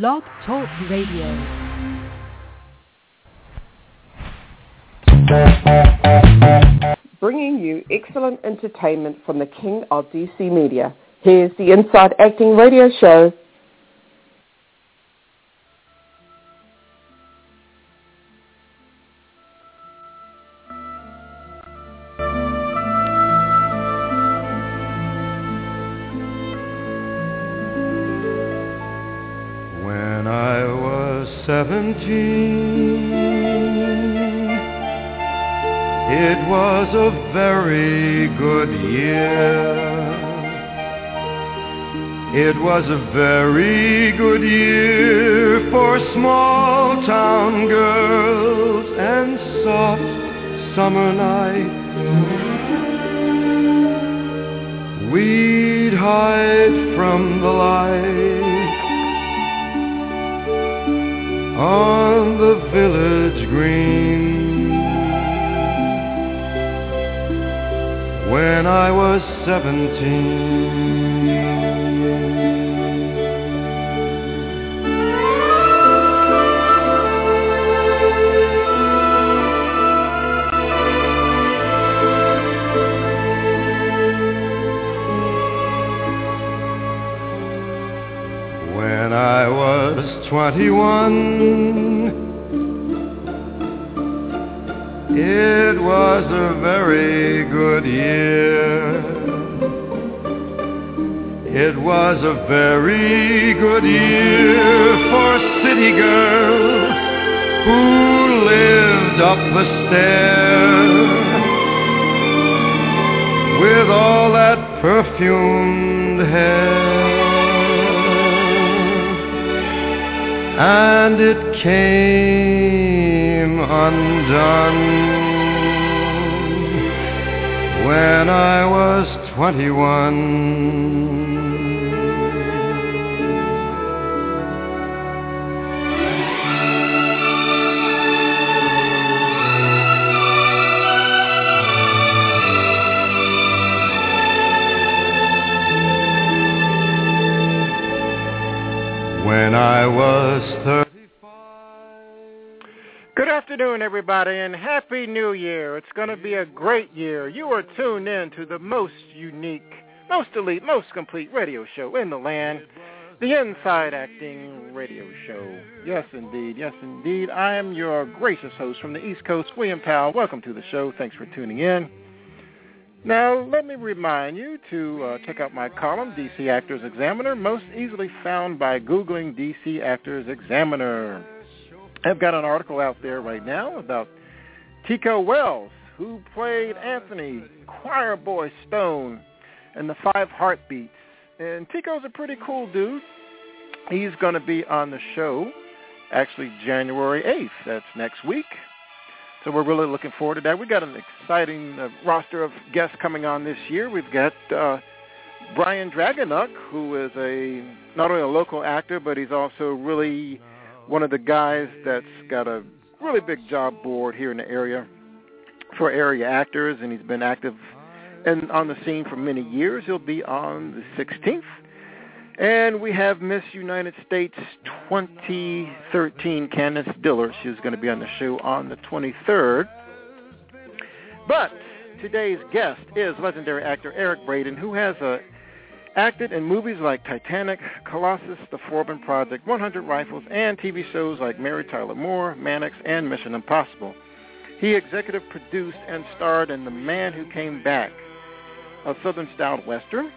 Blog Talk Radio. bringing you excellent entertainment from the king of DC media. Here's the Inside Acting Radio Show. Was a very good year for small town girls and soft summer nights. We'd hide from the light on the village green. When I was seventeen. 21. It was a very good year. It was a very good year for a city girl who lived up the stair with all that perfumed hair. And it came undone when I was twenty-one. When I was thirty-five. Good afternoon, everybody, and Happy New Year. It's going to be a great year. You are tuned in to the most unique, most elite, most complete radio show in the land, the Inside Acting Radio Show. Yes, indeed. Yes, indeed. I am your gracious host from the East Coast, William Powell. Welcome to the show. Thanks for tuning in. Now, let me remind you to uh, check out my column, DC Actors Examiner, most easily found by Googling DC Actors Examiner. I've got an article out there right now about Tico Wells, who played Anthony Choir Boy Stone in The Five Heartbeats. And Tico's a pretty cool dude. He's going to be on the show actually January 8th. That's next week. So we're really looking forward to that. We've got an exciting uh, roster of guests coming on this year. We've got uh, Brian Dragonuk, who is a not only a local actor, but he's also really one of the guys that's got a really big job board here in the area for area actors, and he's been active and on the scene for many years. He'll be on the 16th. And we have Miss United States 2013, Candace Diller. She's going to be on the show on the 23rd. But today's guest is legendary actor Eric Braeden, who has uh, acted in movies like Titanic, Colossus, The Forbin Project, 100 Rifles, and TV shows like Mary Tyler Moore, Mannix, and Mission Impossible. He executive produced and starred in The Man Who Came Back, a Southern-style Western,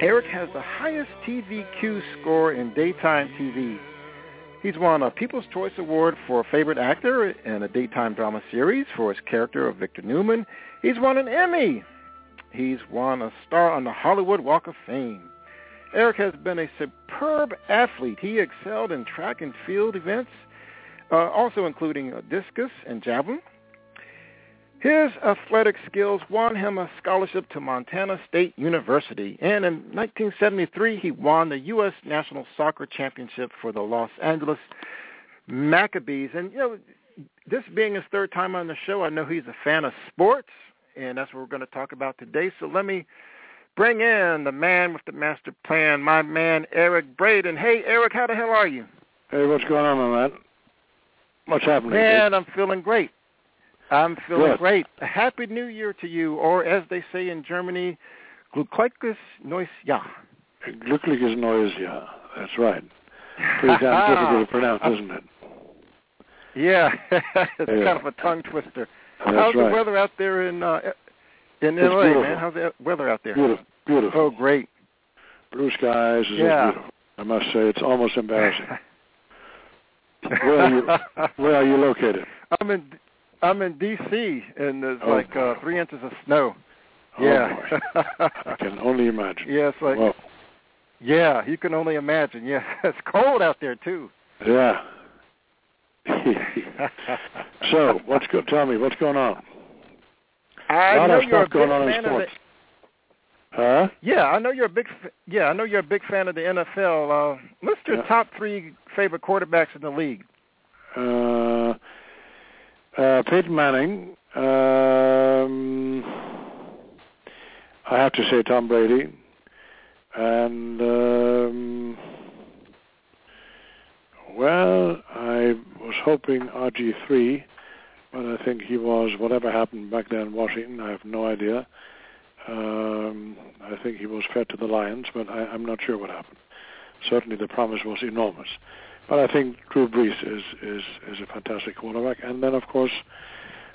Eric has the highest TVQ score in daytime TV. He's won a People's Choice Award for Favorite Actor in a daytime drama series for his character of Victor Newman. He's won an Emmy. He's won a star on the Hollywood Walk of Fame. Eric has been a superb athlete. He excelled in track and field events, uh, also including discus and javelin. His athletic skills won him a scholarship to Montana State University, and in 1973 he won the U.S. National Soccer Championship for the Los Angeles Maccabees. And you know, this being his third time on the show, I know he's a fan of sports, and that's what we're going to talk about today. So let me bring in the man with the master plan, my man Eric Braeden. Hey, Eric, how the hell are you? Hey, what's going on, my man? What's happening? Man, I'm feeling great. I'm feeling Good. great. A happy New Year to you, or as they say in Germany, Glückliches neues Jahr. Glückliches neues Jahr. That's right. Pretty damn difficult to pronounce, isn't it? Yeah, it's Yeah. kind of a tongue twister. That's How's right. the weather out there in uh, in It's LA, beautiful. man? How's the weather out there? Beautiful. Beautiful. Oh, great. Blue skies is Yeah. beautiful. I must say, it's almost embarrassing. Where are you? Where are you located? I'm in I'm in D.C. and there's Oh, like uh, three inches of snow. Oh, yeah. I can only imagine. yeah, it's like Well, yeah, you can only imagine. Yeah, it's cold out there too. yeah. so, what's go- tell me what's going on? I a lot know of you're a stuff going on in fan of sports. the, Huh? Yeah, I know you're a big. Yeah, I know you're a big fan of the NFL. Uh, list your Yeah. top three favorite quarterbacks in the league. Uh, uh, Peyton Manning. Um, I have to say Tom Brady, and um, well, I was hoping RG three, but I think he was whatever happened back there in Washington. I have no idea. Um, I think he was fed to the lions, but I, I'm not sure what happened. Certainly, the promise was enormous. But I think Drew Brees is is is a fantastic quarterback. And then, of course,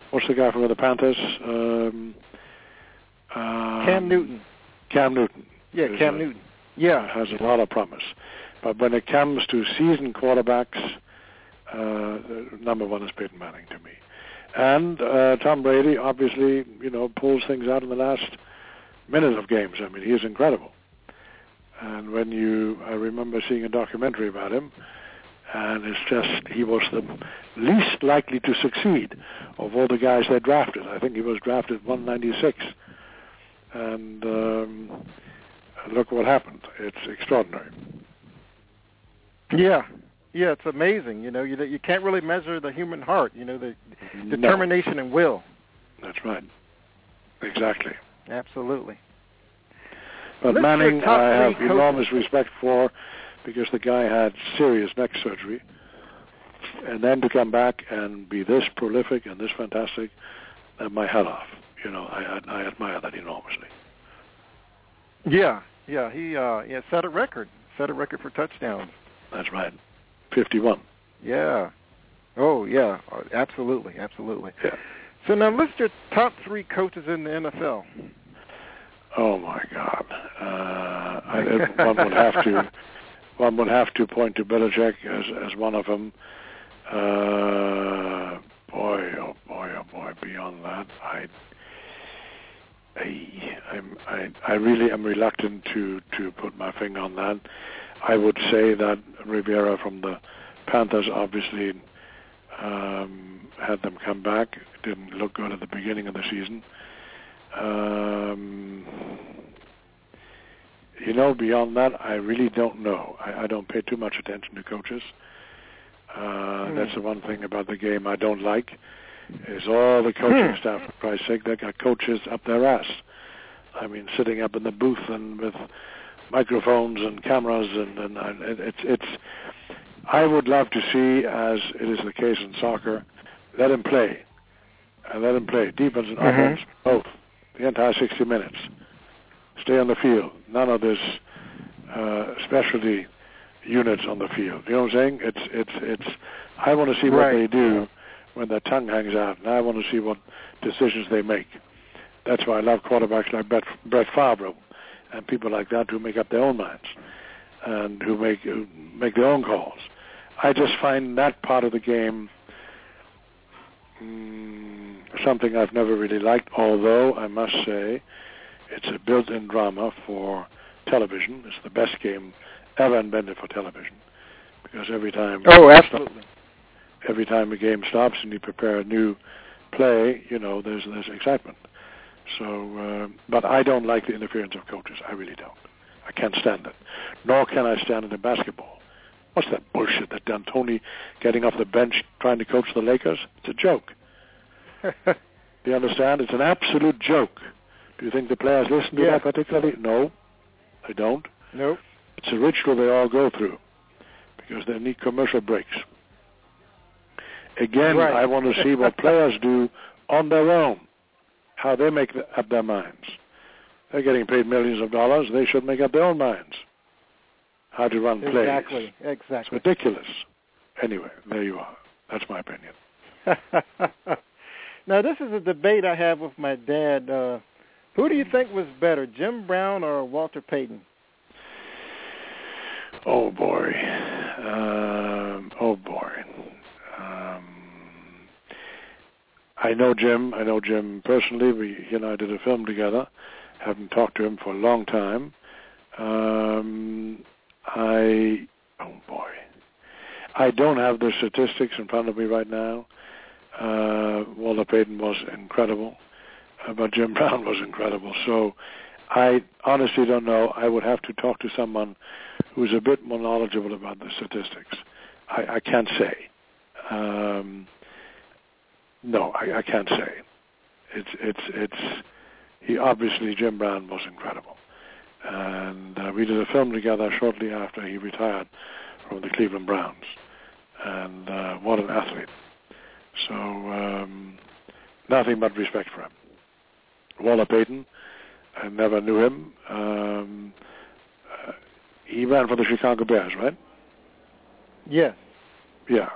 what's the guy from the Panthers? Um, um, Cam Newton. Cam Newton Yeah, Cam a- Newton. Yeah, has a lot of promise. But when it comes to seasoned quarterbacks, uh, number one is Peyton Manning to me. And uh, Tom Brady, obviously, you know, pulls things out in the last minute of games. I mean, he is incredible. And when you, I remember seeing a documentary about him, and it's just he was the least likely to succeed of all the guys they drafted. I think he was drafted 196, and um, look what happened. It's extraordinary. yeah, yeah. It's amazing. You know, you you can't really measure the human heart. You know, the No, determination and will. that's right. Exactly. Absolutely. But Let's Manning, I have coaches. enormous respect for because the guy had serious neck surgery. And then to come back and be this prolific and this fantastic, uh, my head off. You know, I, I, I admire that enormously. Yeah, yeah. He uh, yeah set a record. Set a record for touchdowns. That's right. 51. Yeah. Oh yeah. Uh, Absolutely, absolutely. Yeah. So now list your top three coaches in the NFL. Oh my God! Uh, I, one would have to, one would have to point to Belichick as as one of them. Uh, boy, oh boy, oh boy! Beyond that, I, I, I'm, I, I really am reluctant to to put my finger on that. I would say that Rivera from the Panthers obviously um, had them come back. Didn't look good at the beginning of the season. Um, you know, beyond that, I really don't know. I, I don't pay too much attention to coaches. Uh, That's the one thing about the game I don't like. Is all the coaching Hmm. staff, for Christ's sake, they got coaches up their ass. I mean, sitting up in the booth and with microphones and cameras, and, and, and it's it's. I would love to see, as it is the case in soccer, let him play, and let him play defense and Mhm. offense both the entire 60 minutes. Stay on the field. None of this uh, specialty units on the field. You know what I'm saying? It's it's it's. I want to see what Right. they do when their tongue hangs out, and I want to see what decisions they make. That's why I love quarterbacks like Brett, Brett Favre and people like that who make up their own minds and who make who make their own calls. I just find that part of the game mm, something I've never really liked. Although I must say, it's a built-in drama for television. It's the best game ever invented for television because every time Oh, absolutely. every time a game stops and you prepare a new play, you know, there's there's excitement. So, uh, but I don't like the interference of coaches. I really don't. I can't stand it. Nor can I stand it in basketball. What's that bullshit that D'Antoni getting off the bench trying to coach the Lakers? It's a joke. You understand? It's an absolute joke. Do you think the players listen to Yeah. that particularly? No, they don't. Nope. It's a ritual they all go through because they need commercial breaks. Again, Right. I want to see what players do on their own, how they make up their minds. They're getting paid millions of dollars. They should make up their own minds how to run plays. Exactly. It's Exactly. ridiculous. Anyway, there you are. That's my opinion. now this is a debate I have with my dad. Uh, who do you think was better, Jim Brown or Walter Payton? Oh boy. Um, oh boy. Um, I know Jim. I know Jim personally. We, he and I did a film together. Haven't talked to him for a long time. Um, I. Oh boy. I don't have the statistics in front of me right now. Uh, Walter Payton was incredible, but Jim Brown was incredible. So I honestly don't know. I would have to talk to someone who's a bit more knowledgeable about the statistics. I, I can't say. Um, no, I, I can't say. It's it's it's. He obviously Jim Brown was incredible, and uh, we did a film together shortly after he retired from the Cleveland Browns, and uh, what an athlete. So um, nothing but respect for him. Walter Payton, I never knew him. Um, uh, he ran for the Chicago Bears, right? Yes. Yeah,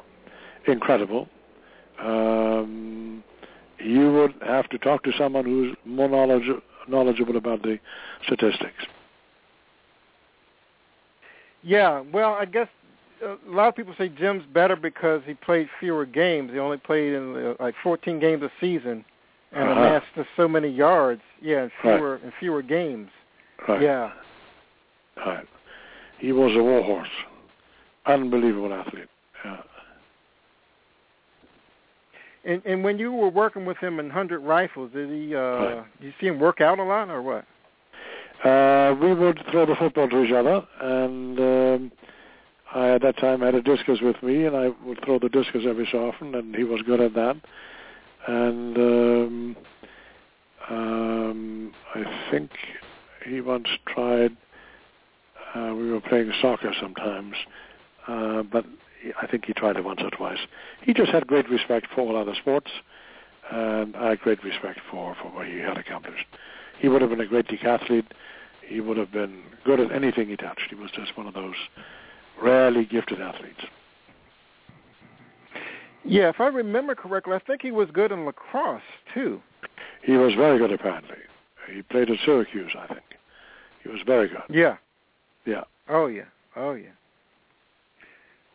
incredible. Um, you would have to talk to someone who's more knowledge, knowledgeable about the statistics. Yeah. Well, I guess a lot of people say Jim's better because he played fewer games. He only played in uh, like 14 games a season and Uh-huh. amassed so many yards. Yeah, in Right. fewer in fewer games. Right. Yeah. Right. He was a warhorse. Unbelievable athlete. Yeah. And and when you were working with him in Hundred Rifles, did he? uh Right. Did you see him work out a lot or what? Uh, we would throw the football to each other, and um, I at that time had a discus with me, and I would throw the discus every so often, and he was good at that. And um, um, I think he once tried. Uh, we were playing soccer sometimes, uh, but I think he tried it once or twice. He just had great respect for all other sports, and I had great respect for for what he had accomplished. He would have been a great decathlete. He would have been good at anything he touched. He was just one of those rarely gifted athletes. Yeah, if I remember correctly, I think he was good in lacrosse too. He was very good, apparently. He played at Syracuse, I think. He was very good. Yeah. Yeah. Oh yeah. Oh yeah.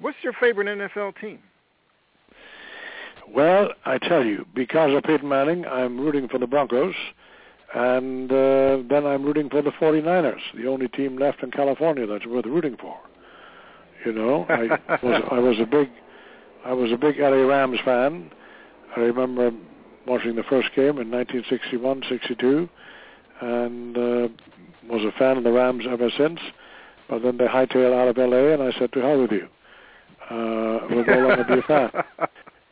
What's your favorite NFL team? Well, I tell you, because of Peyton Manning, I'm rooting for the Broncos, and uh, then I'm rooting for the 49ers, the only team left in California that's worth rooting for. You know, I was I was a big I was a big LA Rams fan. I remember watching the first game in 1961-62, and uh, was a fan of the Rams ever since. But then they hightailed out of LA, and I said, "To hell with you! Uh, we'll no longer be a fan."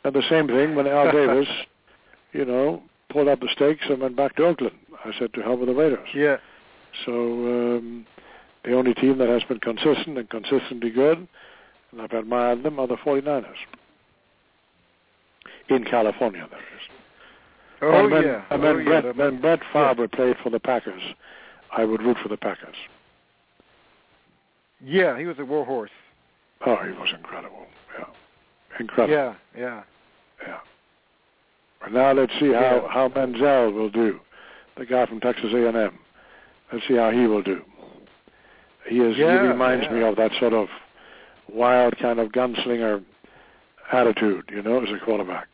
And the same thing when Al Davis, you know, pulled up the stakes and went back to Oakland. I said, "To hell with the Raiders." yeah. So um, the only team that has been consistent and consistently good, and I've admired them, are the 49ers. In California, that is. Oh when, yeah. And when, oh. Brett, The- when Brett Favre played for the Packers, I would root for the Packers. Yeah, he was a warhorse. Oh, he was incredible. Yeah. Incredible. Yeah, yeah. Yeah. And now let's see how, Yeah. how Manziel will do, the guy from Texas A&M. Let's see how he will do. He is. Yeah, he reminds yeah. me of that sort of wild kind of gunslinger attitude, you know, as a quarterback,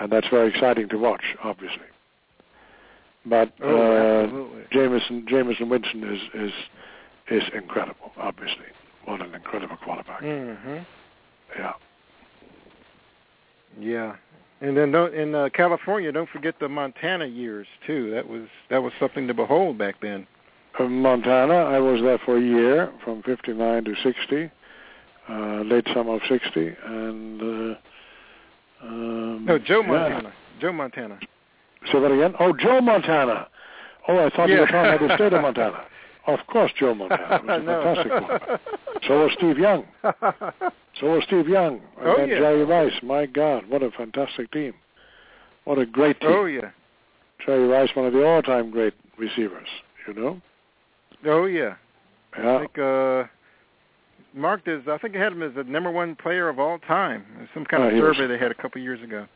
and that's very exciting to watch, obviously. But Oh, uh, absolutely. Jameis, Jameis Winston is is is incredible. Obviously, what an incredible quarterback. Mhm. Yeah. Yeah. And then don't, in uh, California, don't forget the Montana years too. That was that was something to behold back then. Montana, I was there for a year, from 59 to 60, uh, late summer of 60, and... Uh, um, No, Joe yeah. Montana. Joe Montana. Say that again? Oh, Joe Montana. Oh, I thought you Yeah. were talking about the state of Montana. Of course, Joe Montana was a No. fantastic quarterback. So was Steve Young. So was Steve Young. And Oh, then yeah. Jerry Rice. My God, what a fantastic team. What a great team. oh yeah. Jerry Rice, one of the all-time great receivers, you know? Oh yeah. I Yeah. think uh marked as I think I had him as the number one player of all time. Some kind Oh, of was- survey they had a couple years ago.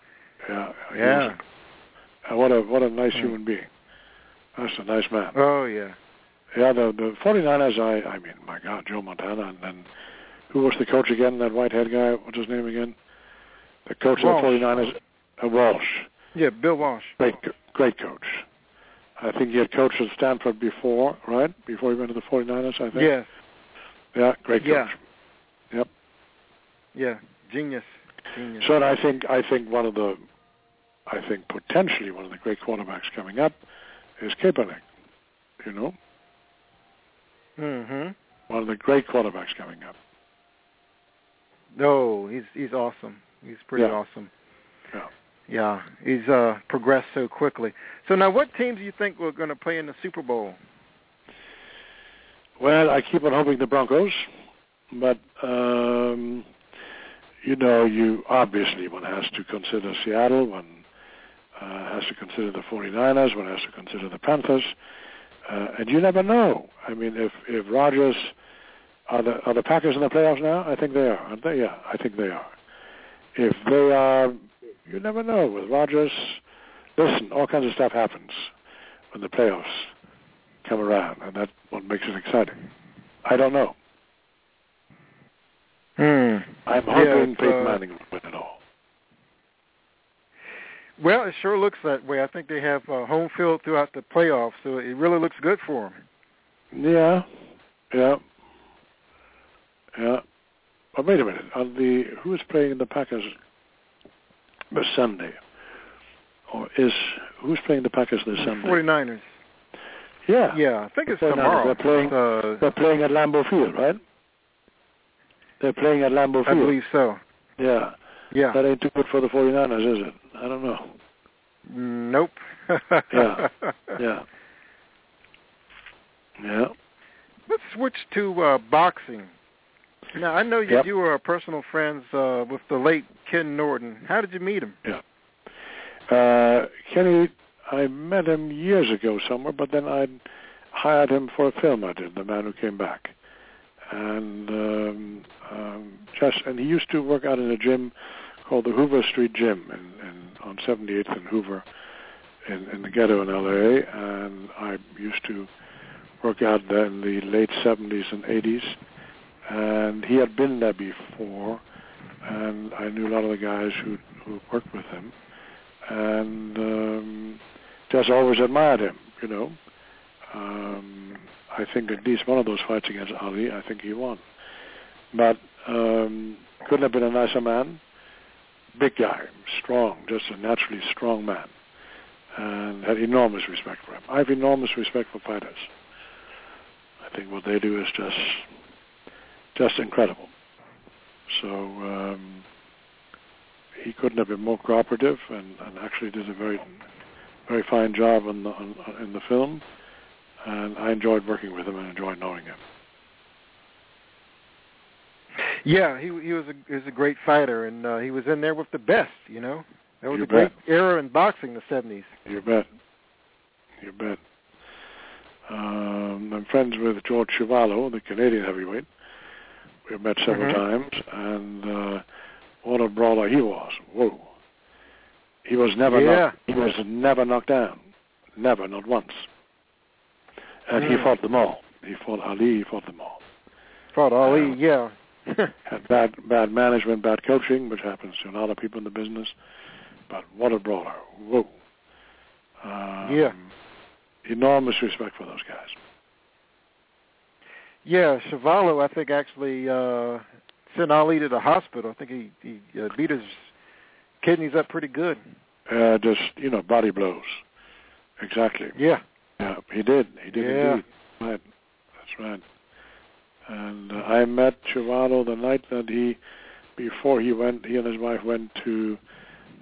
Yeah. Yeah. was- uh, what a what a nice Hmm. human being. That's a nice man. Oh yeah. Yeah, the the 49ers, I I mean, my God, Joe Montana, and then who was the coach again? That whitehead guy. What's his name again? The coach Walsh. of the 49ers, uh, Walsh. Yeah, Bill Walsh. Great, great coach. I think he had coached at Stanford before, right? Before he went to the 49ers, I think. Yes. Yeah, great Yeah. coach. Yeah. Genius. Genius. So and I think I think one of the, I think potentially one of the great quarterbacks coming up is Kaepernick. You know, mhm. one of the great quarterbacks coming up. No, he's he's awesome. He's pretty Yeah. awesome. Yeah. Yeah, he's uh progressed so quickly. So now, what teams do you think we're going to play in the Super Bowl? Well, I keep on hoping the Broncos, but um, you know, you obviously one has to consider Seattle, one uh, has to consider the 49ers, one has to consider the Panthers, uh, and you never know. I mean, if if Rodgers are the are the Packers in the playoffs now? I think they are, aren't they? Yeah, I think they are. If they are, you never know with Rodgers. Listen, all kinds of stuff happens when the playoffs come around, and that's what makes it exciting. I don't know. Hmm. I'm Yeah, hoping it's, Peyton uh, Manning will win it all. Well, it sure looks that way. I think they have uh, home field throughout the playoffs, so it really looks good for them. Yeah, yeah, yeah. But wait a minute. On the who is playing in the Packers this Sunday? Or is who's playing the Packers this Sunday? 49ers. Yeah, Yeah, I think it's 49ers, tomorrow. they're playing- Uh, They're playing at Lambeau Field, right? They're playing at Lambeau Field. I believe so. Yeah, Yeah. that ain't too good for the 49ers, is it? I don't know. Nope. Yeah. Yeah, yeah. Let's switch to uh, boxing. Now, I know you, Yep. you were personal friends uh, with the late Ken Norton. How did you meet him? Yeah. Uh, Kenny, I met him years ago somewhere, but then I hired him for a film I did, The Man Who Came Back, and um, um, just and he used to work out in a gym called the Hoover Street Gym in, in on 78th and Hoover in, in the ghetto in LA, and I used to work out there in the late 70s and 80s, and he had been there before, and I knew a lot of the guys who who worked with him. And um, just always admired him. You know, um, I think at least one of those fights against Ali, I think he won. But um, couldn't have been a nicer man. Big guy, strong, just a naturally strong man, and had enormous respect for him. I have enormous respect for fighters. I think what they do is just just incredible. So. Um, he couldn't have been more cooperative and, and actually did a very very fine job on the, on, in the film and I enjoyed working with him and enjoyed knowing him. Yeah, he he was a he was a great fighter, and uh, he was in there with the best. You know, that was You a great era in boxing, the '70s. You bet. You bet. Um, I'm friends with George Chuvalo, the Canadian heavyweight. We've met several Mhm. times, and uh, what a brawler he was! Whoa! He was never Yeah. knocked, he was never knocked down, never, not once. And he Mm. fought them all. He fought Ali. He fought them all. Fought Ali, yeah. Had bad bad management, bad coaching, which happens to a lot of people in the business. But what a brawler! Whoa! Um, Yeah. Enormous respect for those guys. yeah, Chuvalo, I think actually uh, sent Ali to the hospital. I think he he uh, beat his kidneys up pretty good. Uh, just you know, body blows. Exactly. Yeah. Yeah, he did. He did Yeah. indeed. Right. That's right. And uh, I met Chuvalo the night that he, before he went, he and his wife went to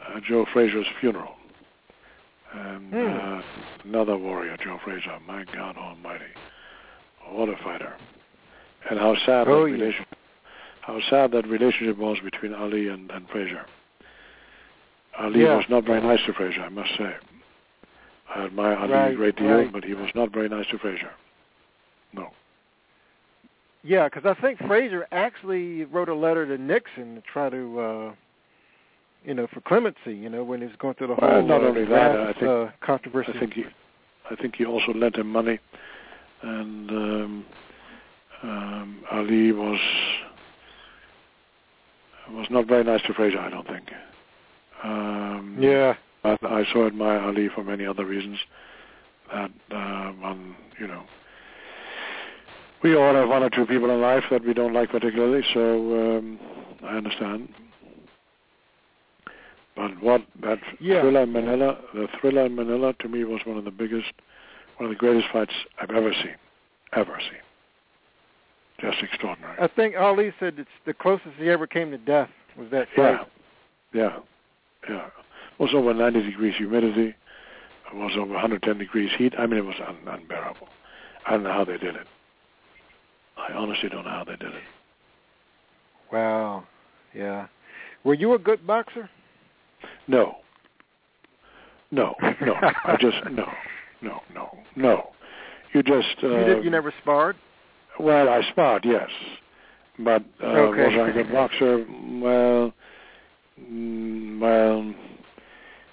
uh, Joe Frazier's funeral. And Hmm. uh, another warrior, Joe Frazier. My God Almighty, what a fighter! And how sad Oh, that yeah. relationship, how sad that relationship was between Ali and, and Frazier. Ali Yeah. was not very nice to Frazier, I must say. I admire Ali a great deal, right. but he was not very nice to Frazier. No. Yeah, because I think Frazier actually wrote a letter to Nixon to try to, uh, you know, for clemency. You know, when he was going through the Well, whole not uh, only that, I think- uh, controversy. I think he, I think he also lent him money, and um, um, Ali was was not very nice to Frazier. I don't think. Um, yeah, but I so admire Ali for many other reasons. That uh, you know, we all have one or two people in life that we don't like particularly. So um, I understand. But what that Yeah. thriller in Manila, the thriller in Manila, to me was one of the biggest, one of the greatest fights I've ever seen, ever seen. Just extraordinary. I think Ali said it's the closest he ever came to death was that fight. yeah, yeah. It was over 90 degrees humidity. It was over 110 degrees heat. I mean, it was un- unbearable. I don't know how they did it. I honestly don't know how they did it. Wow. Yeah. Were you a good boxer? No. No, no. I just no, no, no, no. You just. Uh, you did. You never sparred. Well, I sparred, yes, but uh, Okay. was I a good boxer? Well, mm, well,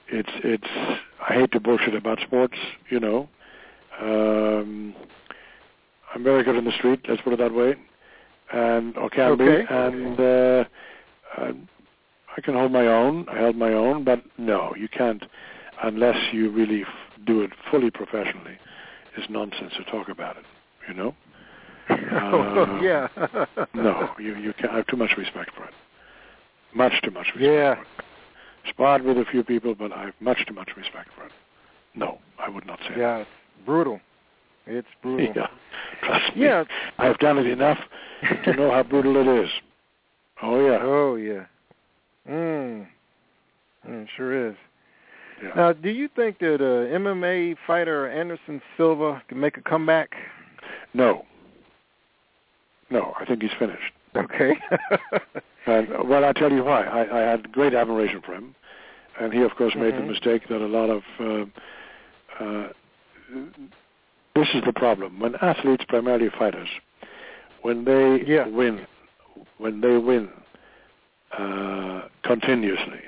it's it's. I hate to bullshit about sports, you know. Um, I'm very good in the street. Let's put it that way, and or can Okay. be, and uh, uh, I can hold my own. I held my own, but no, you can't unless you really f- do it fully professionally. It's nonsense to talk about it, you know. Uh, yeah. No, you you can't. I have too much respect for it. Much too much respect Yeah. Sparred with a few people, but I have much too much respect for it. No, I would not say Yeah. It's brutal. It's brutal. Yeah. Trust me. Yeah. I've done it enough to know how brutal it is. Oh yeah. Oh yeah. Mm. Mm, sure is. yeah. Now, do you think that uh, MMA fighter Anderson Silva can make a comeback? No. No, I think he's finished. Okay. And well, I tell you why. I, I had great admiration for him, and he, of course, made the mistake that a lot of. Uh, uh, this is the problem when athletes, primarily fighters, when they Yeah. win, when they win uh, continuously,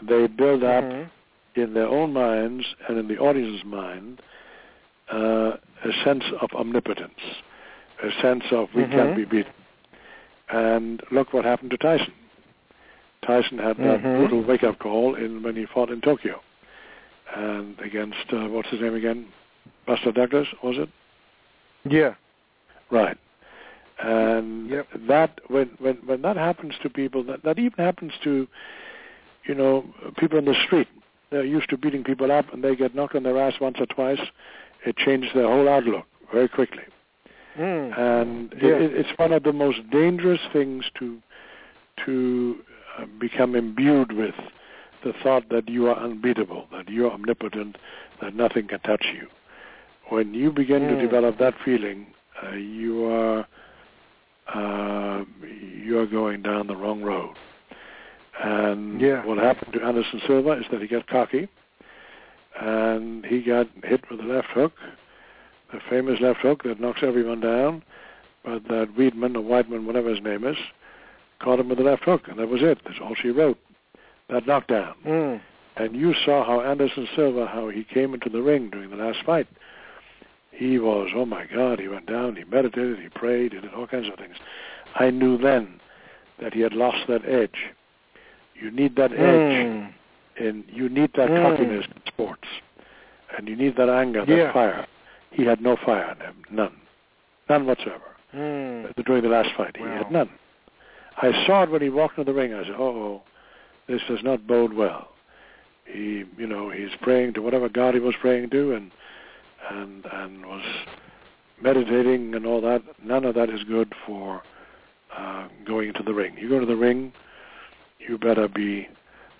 they build up Mhm. in their own minds and in the audience's mind uh, a sense of omnipotence, a sense of we Mhm. can't be beaten. And look what happened to Tyson. Tyson had that Mhm. brutal wake-up call in when he fought in Tokyo, and against uh, what's his name again, Buster Douglas, was it? Yeah. Right. And Yep. that when when when that happens to people, that that even happens to, you know, people in the street. They're used to beating people up, and they get knocked on their ass once or twice. It changes their whole outlook very quickly. Mm. and Yeah. it, it's one of the most dangerous things to to uh, become imbued with the thought that you are unbeatable, that you are omnipotent, that nothing can touch you. When you begin to Mm. develop that feeling, uh, you are uh, you are going down the wrong road. And Yeah. what happened to Anderson Silva is that he got cocky, and he got hit with a left hook, the famous left hook that knocks everyone down, but that Weedman or Whiteman, whatever his name is, caught him with the left hook, and that was it. That's all she wrote. That knockdown. Mm. And you saw how Anderson Silva, how he came into the ring during the last fight. He was, oh my God, he went down, he meditated, he prayed, he did all kinds of things. I knew then that he had lost that edge. You need that edge, Mm. and you need that Mm. cockiness in sports, and you need that anger, that Yeah. fire. He had no fire in him, none, none whatsoever. Mm. During the last fight, he Wow. had none. I saw it when he walked into the ring. I said, "Oh, this does not bode well." He, you know, he's praying to whatever God he was praying to, and and and was meditating and all that. None of that is good for uh, going into the ring. You go to the ring, you better be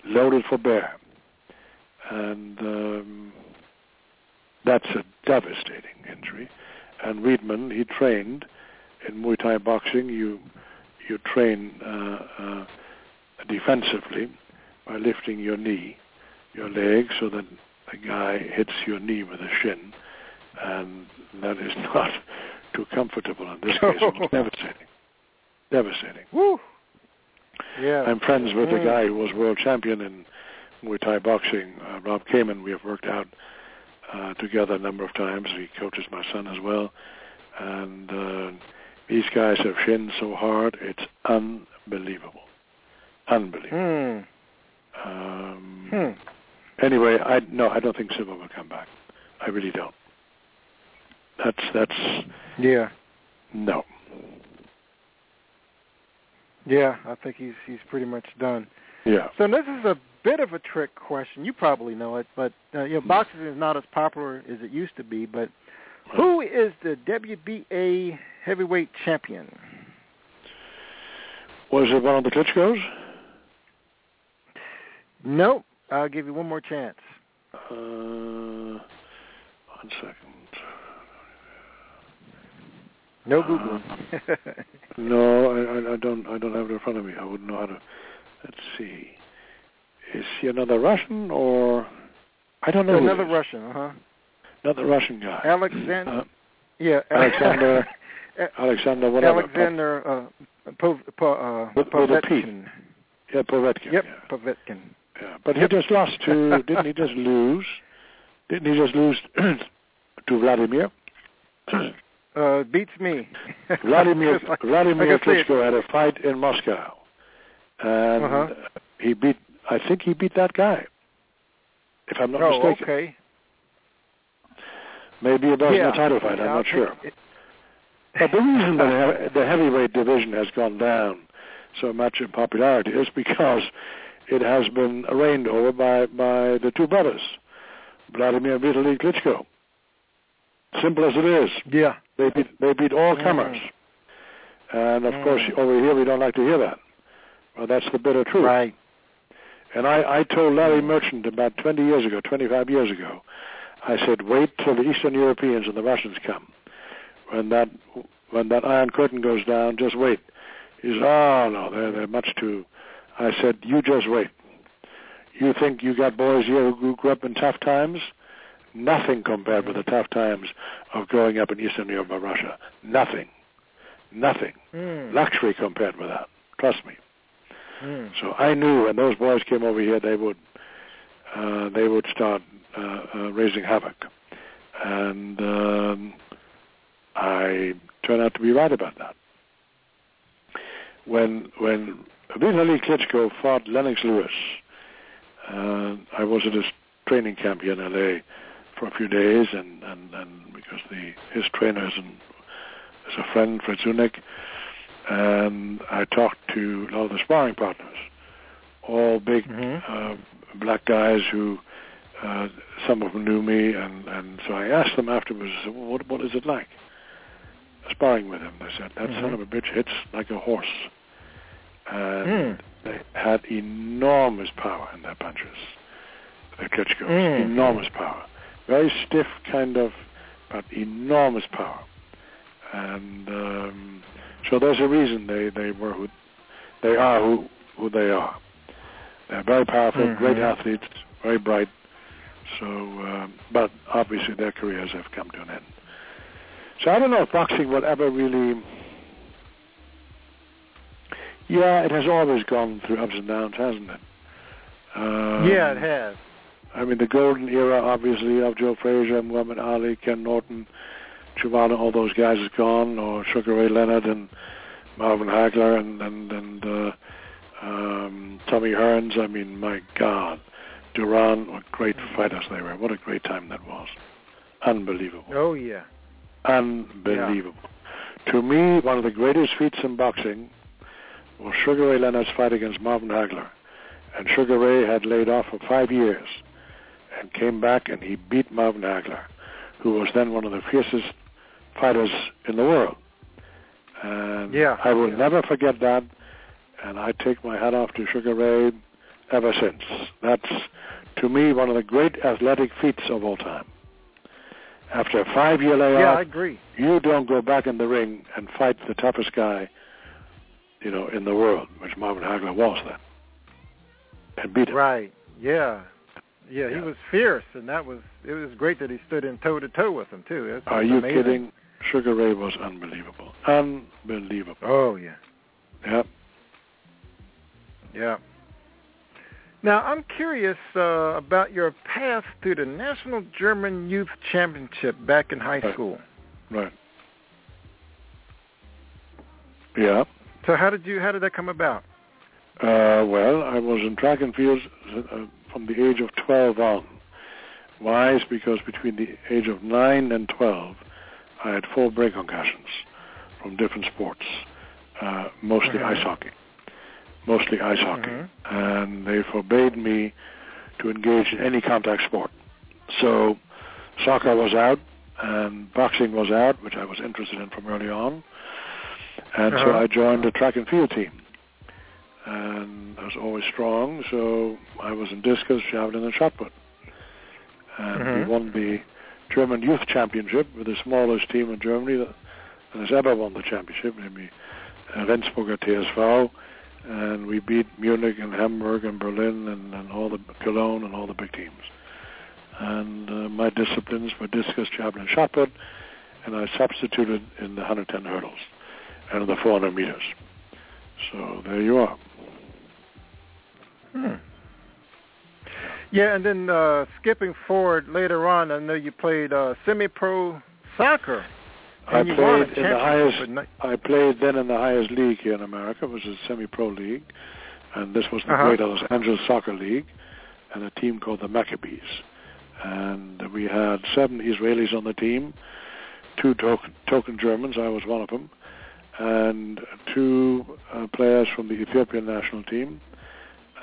loaded for bear. and um, that's a devastating injury. And Weidman, he trained in Muay Thai boxing. You you train uh, uh, defensively by lifting your knee, your leg, so that the guy hits your knee with a shin, and that is not too comfortable in this case. It was devastating. Devastating. Woo. Yeah. I'm friends with Mm. a guy who was world champion in Muay Thai boxing, uh, Rob Kaman. We have worked out uh, together a number of times. He coaches my son as well. And uh, these guys have shinned so hard, it's unbelievable. Unbelievable. Hmm. Um, Hmm. Anyway, I no, I don't think Silva will come back. I really don't. That's that's Yeah. no. Yeah. I think he's he's pretty much done. Yeah. So this is a bit of a trick question. You probably know it, but uh, you know, boxing is not as popular as it used to be. But who is the WBA heavyweight champion? Was it one of the Klitschko's? Nope. I'll give you one more chance. Uh, one second. No Uh. No, I, I, I don't. I don't have it in front of me. I wouldn't know how to. Let's see. Is he another Russian or? I don't know. Another. Russian, uh huh. Another Russian guy. Alexander. Uh, yeah. Alexander. Alexander. Whatever. Alexander uh, Pov, Po- uh, With- with a P. Povetkin. Yeah, Povetkin. Yep, Yeah. Povetkin. yeah. But Yep. he just lost to. didn't he just lose? Didn't he just lose to Vladimir? Uh, beats me. Vladimir like- Vladimir like Klitschko had a fight in Moscow, and Uh-huh. he beat. I think he beat that guy, if I'm not oh, mistaken. okay. Maybe it wasn't yeah. a title fight. I'm not sure. it. But the reason that the heavyweight division has gone down so much in popularity is because it has been reigned over by by the two brothers, Vladimir and Vitaly Klitschko. Simple as it is. Yeah. They beat they beat all comers. And of Mm. course, over here we don't like to hear that. Well, that's the bitter truth. Right. And I, I told Larry Merchant about 20 years ago, 25 years ago, I said, wait till the Eastern Europeans and the Russians come. When that when that Iron Curtain goes down, just wait. He said, oh, no, they're, they're much too... I said, you just wait. You think you got boys here who grew up in tough times? Nothing compared with the tough times of growing up in Eastern Europe or Russia. Nothing. Nothing. Mm. Luxury compared with that. Trust me. Mm. So I knew when those boys came over here, they would uh, they would start uh, uh, raising havoc, and um, I turned out to be right about that. When when Vitaly Klitschko fought Lennox Lewis, uh, I was at his training camp here in L.A. for a few days, and and, and because the his trainer is, an, is a friend, Fred Sdunek, and I talked to a lot of the sparring partners, all big Mhm. uh, black guys who uh, some of them knew me, and and so I asked them afterwards, I said, well, what what is it like sparring with him? They said that son Mhm. of a bitch hits like a horse, and Mm. they had enormous power in their punches. The Klitschko's Mm. enormous power, very stiff kind of, but enormous power, and um, so there's a reason they they were who they are who who they are. They're very powerful, Mhm. great athletes, very bright. So, um, but obviously their careers have come to an end. So I don't know if boxing will ever really. Yeah, it has always gone through ups and downs, hasn't it? Um, yeah, it has. I mean, the golden era, obviously, of Joe Frazier, Muhammad Ali, Ken Norton, Chivana, all those guys is gone, or Sugar Ray Leonard and Marvin Hagler and and and uh, um, Tommy Hearns. I mean, my God, Duran, what great fighters they were. What a great time that was. Unbelievable. Oh yeah. Unbelievable. To me, one of the greatest feats in boxing was Sugar Ray Leonard's fight against Marvin Hagler. And Sugar Ray had laid off for five years and came back and he beat Marvin Hagler, who was then one of the fiercest fighters in the world. And Yeah, I will yeah. never forget that. And I take my hat off to Sugar Ray ever since. That's to me, one of the great athletic feats of all time. After a five-year layoff, yeah, I agree. you don't go back in the ring and fight the toughest guy, you know, in the world, which Marvin Hagler was then, and beat him. Right. Yeah. Yeah, he Yeah. was fierce, and that was it was great that he stood in toe to toe with him too. Was Are you amazing. kidding? Sugar Ray was unbelievable. Unbelievable. Oh yeah, Yeah. yeah. Now I'm curious uh, about your path to the National German Youth Championship back in high Right. school. Right. Yeah. So how did you how did that come about? Uh, well, I was in track and field uh, from the age of 12 on. Why? Is because between the age of 9 and 12, I had four brain concussions from different sports, uh, mostly Mhm. ice hockey. Mostly ice hockey. Mhm. And they forbade me to engage in any contact sport. So soccer was out and boxing was out, which I was interested in from early on. And so Uh-huh. I joined the track and field team and I was always strong. So I was in discus, javelin, and shot put, and Mhm. we won the German Youth Championship with the smallest team in Germany that, has ever won the championship, namely uh, Rendsburger TSV, and we beat Munich and Hamburg and Berlin and, and all the Cologne and all the big teams. And uh, my disciplines were discus, javelin, shot put, and I substituted in the 110 hurdles and in the 400 meters. So there you are. Hmm. Yeah, and then uh, skipping forward later on, I know you played uh, semi-pro soccer. I And you won a played in the highest. ni- I played then in the highest league here in America, which is semi-pro league, and this was the Uh-huh. Greater Los Angeles Soccer League, and a team called the Maccabees, and we had seven Israelis on the team, two token, token Germans, I was one of them, and two uh, players from the Ethiopian national team,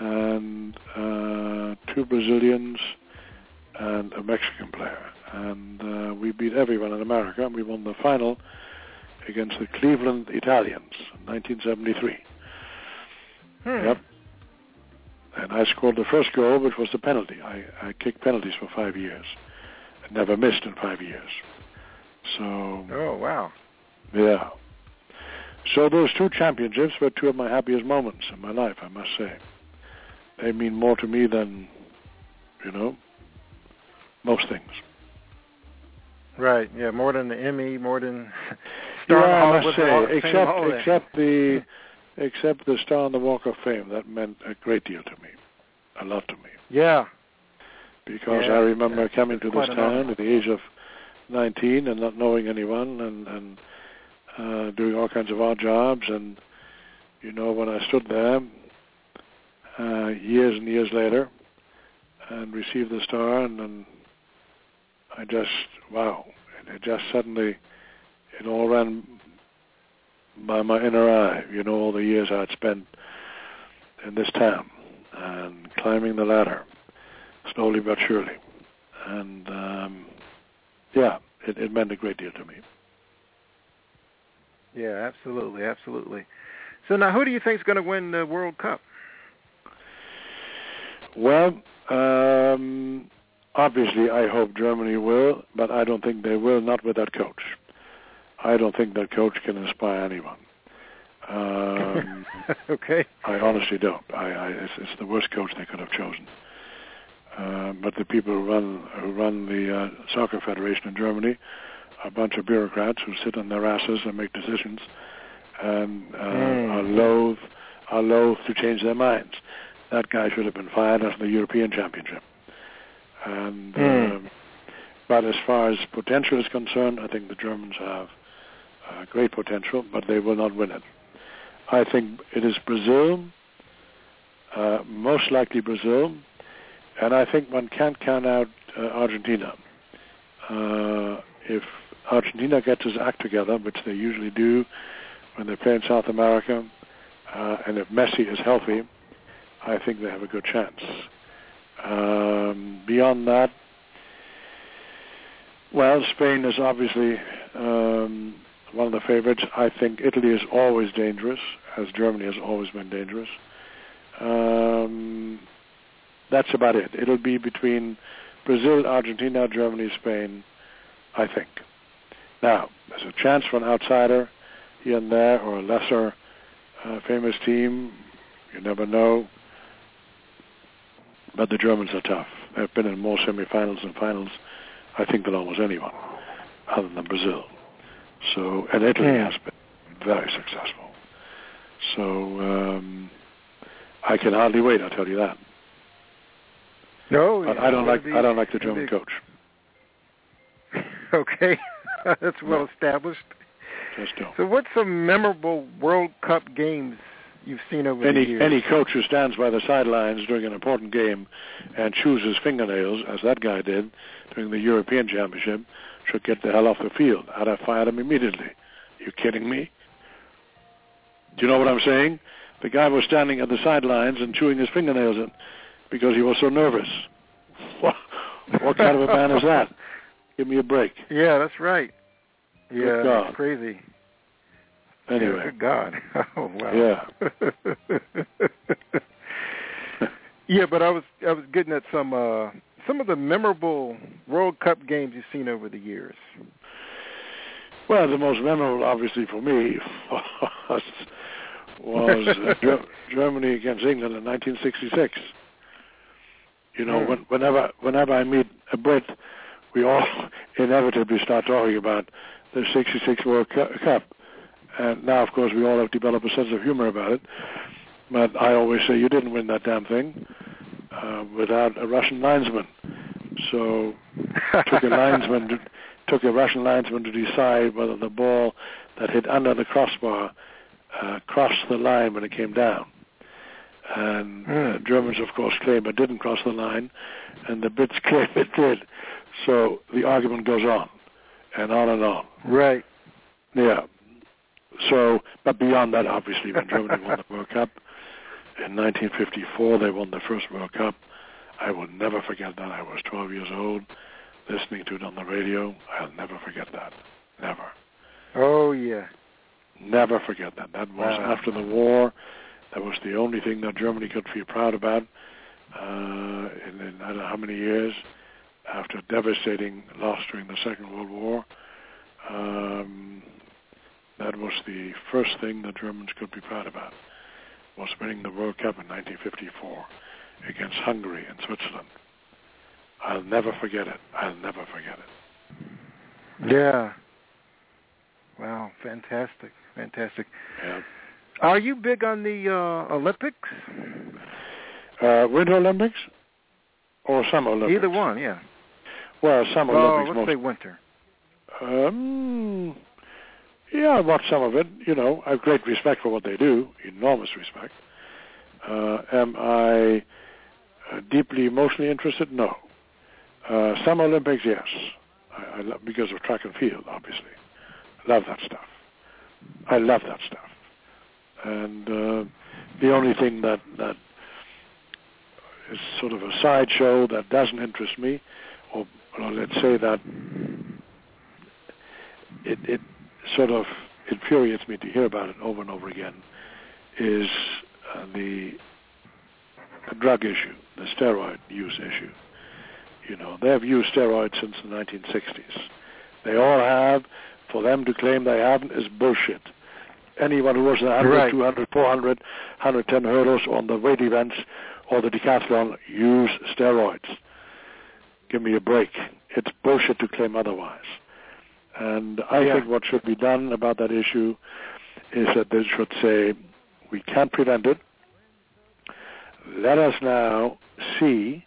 and uh, two Brazilians, and a Mexican player. And uh, we beat everyone in America, and we won the final against the Cleveland Italians in 1973. Hmm. Yep. And I scored the first goal, which was the penalty. I, I kicked penalties for five years. I never missed in five years. So, Oh wow. yeah. So those two championships were two of my happiest moments in my life, I must say. They mean more to me than, you know, most things. Right. Yeah. More than the Emmy. More than Star yeah, I must say, except except the except the star on the Walk of Fame, that meant a great deal to me, a lot to me, Yeah. because Yeah, I remember yeah, coming to this town at the age of 19 and not knowing anyone and and uh, doing all kinds of odd jobs, and you know when I stood there uh, years and years later and received the star, and, and I just wow, it, it just suddenly it all ran by my inner eye, you know, all the years I'd spent in this town and climbing the ladder, slowly but surely. And um, yeah, it, it meant a great deal to me. Yeah. Absolutely. Absolutely. So now, who do you think is going to win the World Cup? Well, um, obviously, I hope Germany will, but I don't think they will. Not with that coach. I don't think that coach can inspire anyone. Um, okay. I honestly don't. I, I it's, it's the worst coach they could have chosen. Uh, but the people who run who run the uh, soccer federation in Germany are a bunch of bureaucrats who sit on their asses and make decisions, and uh, Mm. are loath are loath to change their minds. That guy should have been fired after the European Championship. And Mm. um, but as far as potential is concerned, I think the Germans have uh, great potential, but they will not win it. I think it is Brazil, uh, most likely Brazil, and I think one can't count out uh, Argentina. Uh, if Argentina gets its act together, which they usually do when they play in South America, uh, and if Messi is healthy, I think they have a good chance. Um, beyond that, well, Spain is obviously um, one of the favorites. I think Italy is always dangerous, as Germany has always been dangerous. Um, that's about it. It'll be between Brazil, Argentina, Germany, Spain, I think. Now, there's a chance for an outsider here and there or a lesser uh, famous team. You never know. But the Germans are tough. They've been in more semifinals and finals, I think, than almost anyone, other than Brazil. So, and Italy Yeah. has been very successful. So, um, I can hardly wait. I'll tell you that. No, But I don't like be- I don't like the German be- coach. Okay, that's well established. Just don't. So, what's some memorable World Cup games you've seen over the Any years? any coach who stands by the sidelines during an important game and chews his fingernails, as that guy did during the European Championship, should get the hell off the field. I'd have fired him immediately. you kidding me? Do you know what I'm saying? The guy was standing at the sidelines and chewing his fingernails in because he was so nervous. What, what kind of a man is that? Give me a break. Yeah, that's right. Yeah, that's crazy. Anyway. Yeah, good God. Oh wow. Yeah. yeah, but I was I was getting at some uh some of the memorable World Cup games you've seen over the years. Well, the most memorable, obviously, for me was, was Germany against England in 1966. You know, Hmm. when, whenever whenever I meet a Brit, we all inevitably start talking about the '66 World Cup, and now, of course, we all have developed a sense of humor about it. But I always say you didn't win that damn thing uh, without a Russian linesman. So took a linesman to, took a Russian linesman to decide whether the ball that hit under the crossbar uh, crossed the line when it came down. And uh, Hmm. Germans, of course, claim it didn't cross the line, and the Brits claim it did. So the argument goes on, and on and on. right. Yeah. So, but beyond that, obviously, when Germany won the World Cup in 1954, they won the first World Cup. I will never forget that. I was 12 years old, listening to it on the radio. I'll never forget that. Never. Oh yeah. Never forget that. That was Wow. after the war. That was the only thing that Germany could feel proud about uh, in, in I don't know how many years after a devastating loss during the Second World War. Um, that was the first thing the Germans could be proud about, was winning the World Cup in 1954 against Hungary and Switzerland. I'll never forget it. I'll never forget it. Yeah. Wow, fantastic. Fantastic. Yeah. Are you big on the uh Olympics? Uh, Winter Olympics or Summer Olympics? Either one, yeah. Well, Summer Oh, Olympics let's most say winter. Um, yeah, I watch some of it. You know, I have great respect for what they do, enormous respect. Uh, am I uh, deeply emotionally interested? No. Uh, Summer Olympics, yes. I, I love, because of track and field, obviously. Love that stuff. I love that stuff. And uh, the only thing that that is sort of a sideshow that doesn't interest me, or, or let's say that it, it sort of infuriates me to hear about it over and over again is uh, the, the drug issue, the steroid use issue. You know, they have used steroids since the 1960s. They all have. For them to claim they haven't is bullshit. Anyone who was 100, Right. 200, 400, 110 hurdles on the weight events or the decathlon use steroids. Give me a break. It's bullshit to claim otherwise. And I Yeah. think what should be done about that issue is that they should say, we can't prevent it. Let us now see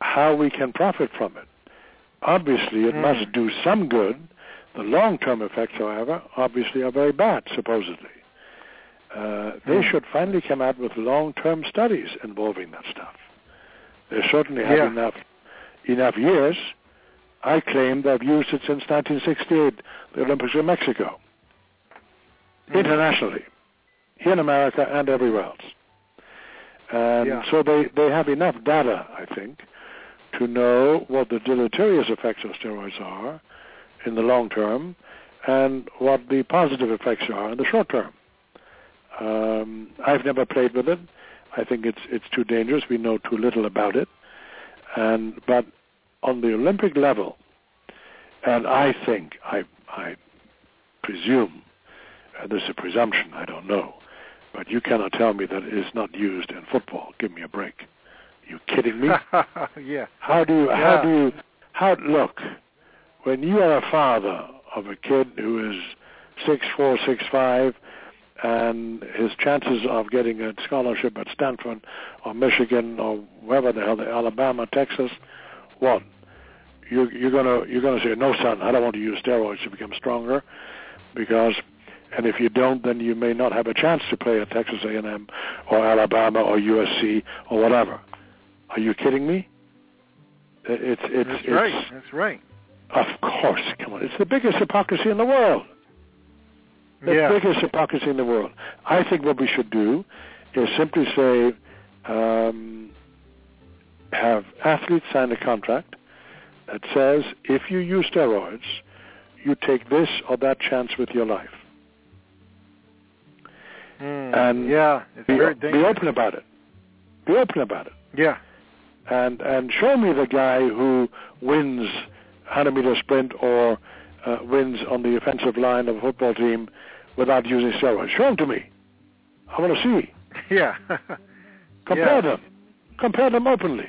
how we can profit from it. Obviously, it Hmm. must do some good. The long-term effects, however, obviously are very bad, supposedly. Uh, they Hmm. should finally come out with long-term studies involving that stuff. They certainly have Yeah. enough enough years. I claim they've used it since 1968, the Olympics in Mexico, Hmm. internationally, here in America and everywhere else. And Yeah. so they, they have enough data, I think, to know what the deleterious effects of steroids are in the long term and what the positive effects are in the short term. Um, I've never played with it. I think it's it's too dangerous. We know too little about it. And but on the Olympic level, and I think I I presume uh, this is a presumption. I don't know, but you cannot tell me that it is not used in football. Give me a break. Are You kidding me? yeah. How do you Yeah. how do you how look when you are a father of a kid who is six four six five and his chances of getting a scholarship at Stanford or Michigan or wherever the hell, Alabama, Texas, what? You, you're gonna you're gonna say no, son. I don't want to use steroids to become stronger, because, and if you don't, then you may not have a chance to play at Texas A&M or Alabama or USC or whatever. Are you kidding me? It's it's That's it's right. That's right. of course. Come on, it's the biggest hypocrisy in the world the yeah. biggest hypocrisy in the world. I think what we should do is simply say, um, have athletes sign a contract that says if you use steroids, you take this or that chance with your life. Mm, and yeah, it's Be, very be open about it. Be open about it. Yeah. and and show me the guy who wins 100 meter sprint or uh, wins on the offensive line of a football team without using steroids. Show them to me. I want to see. Yeah. Compare Yeah. them. Compare them openly.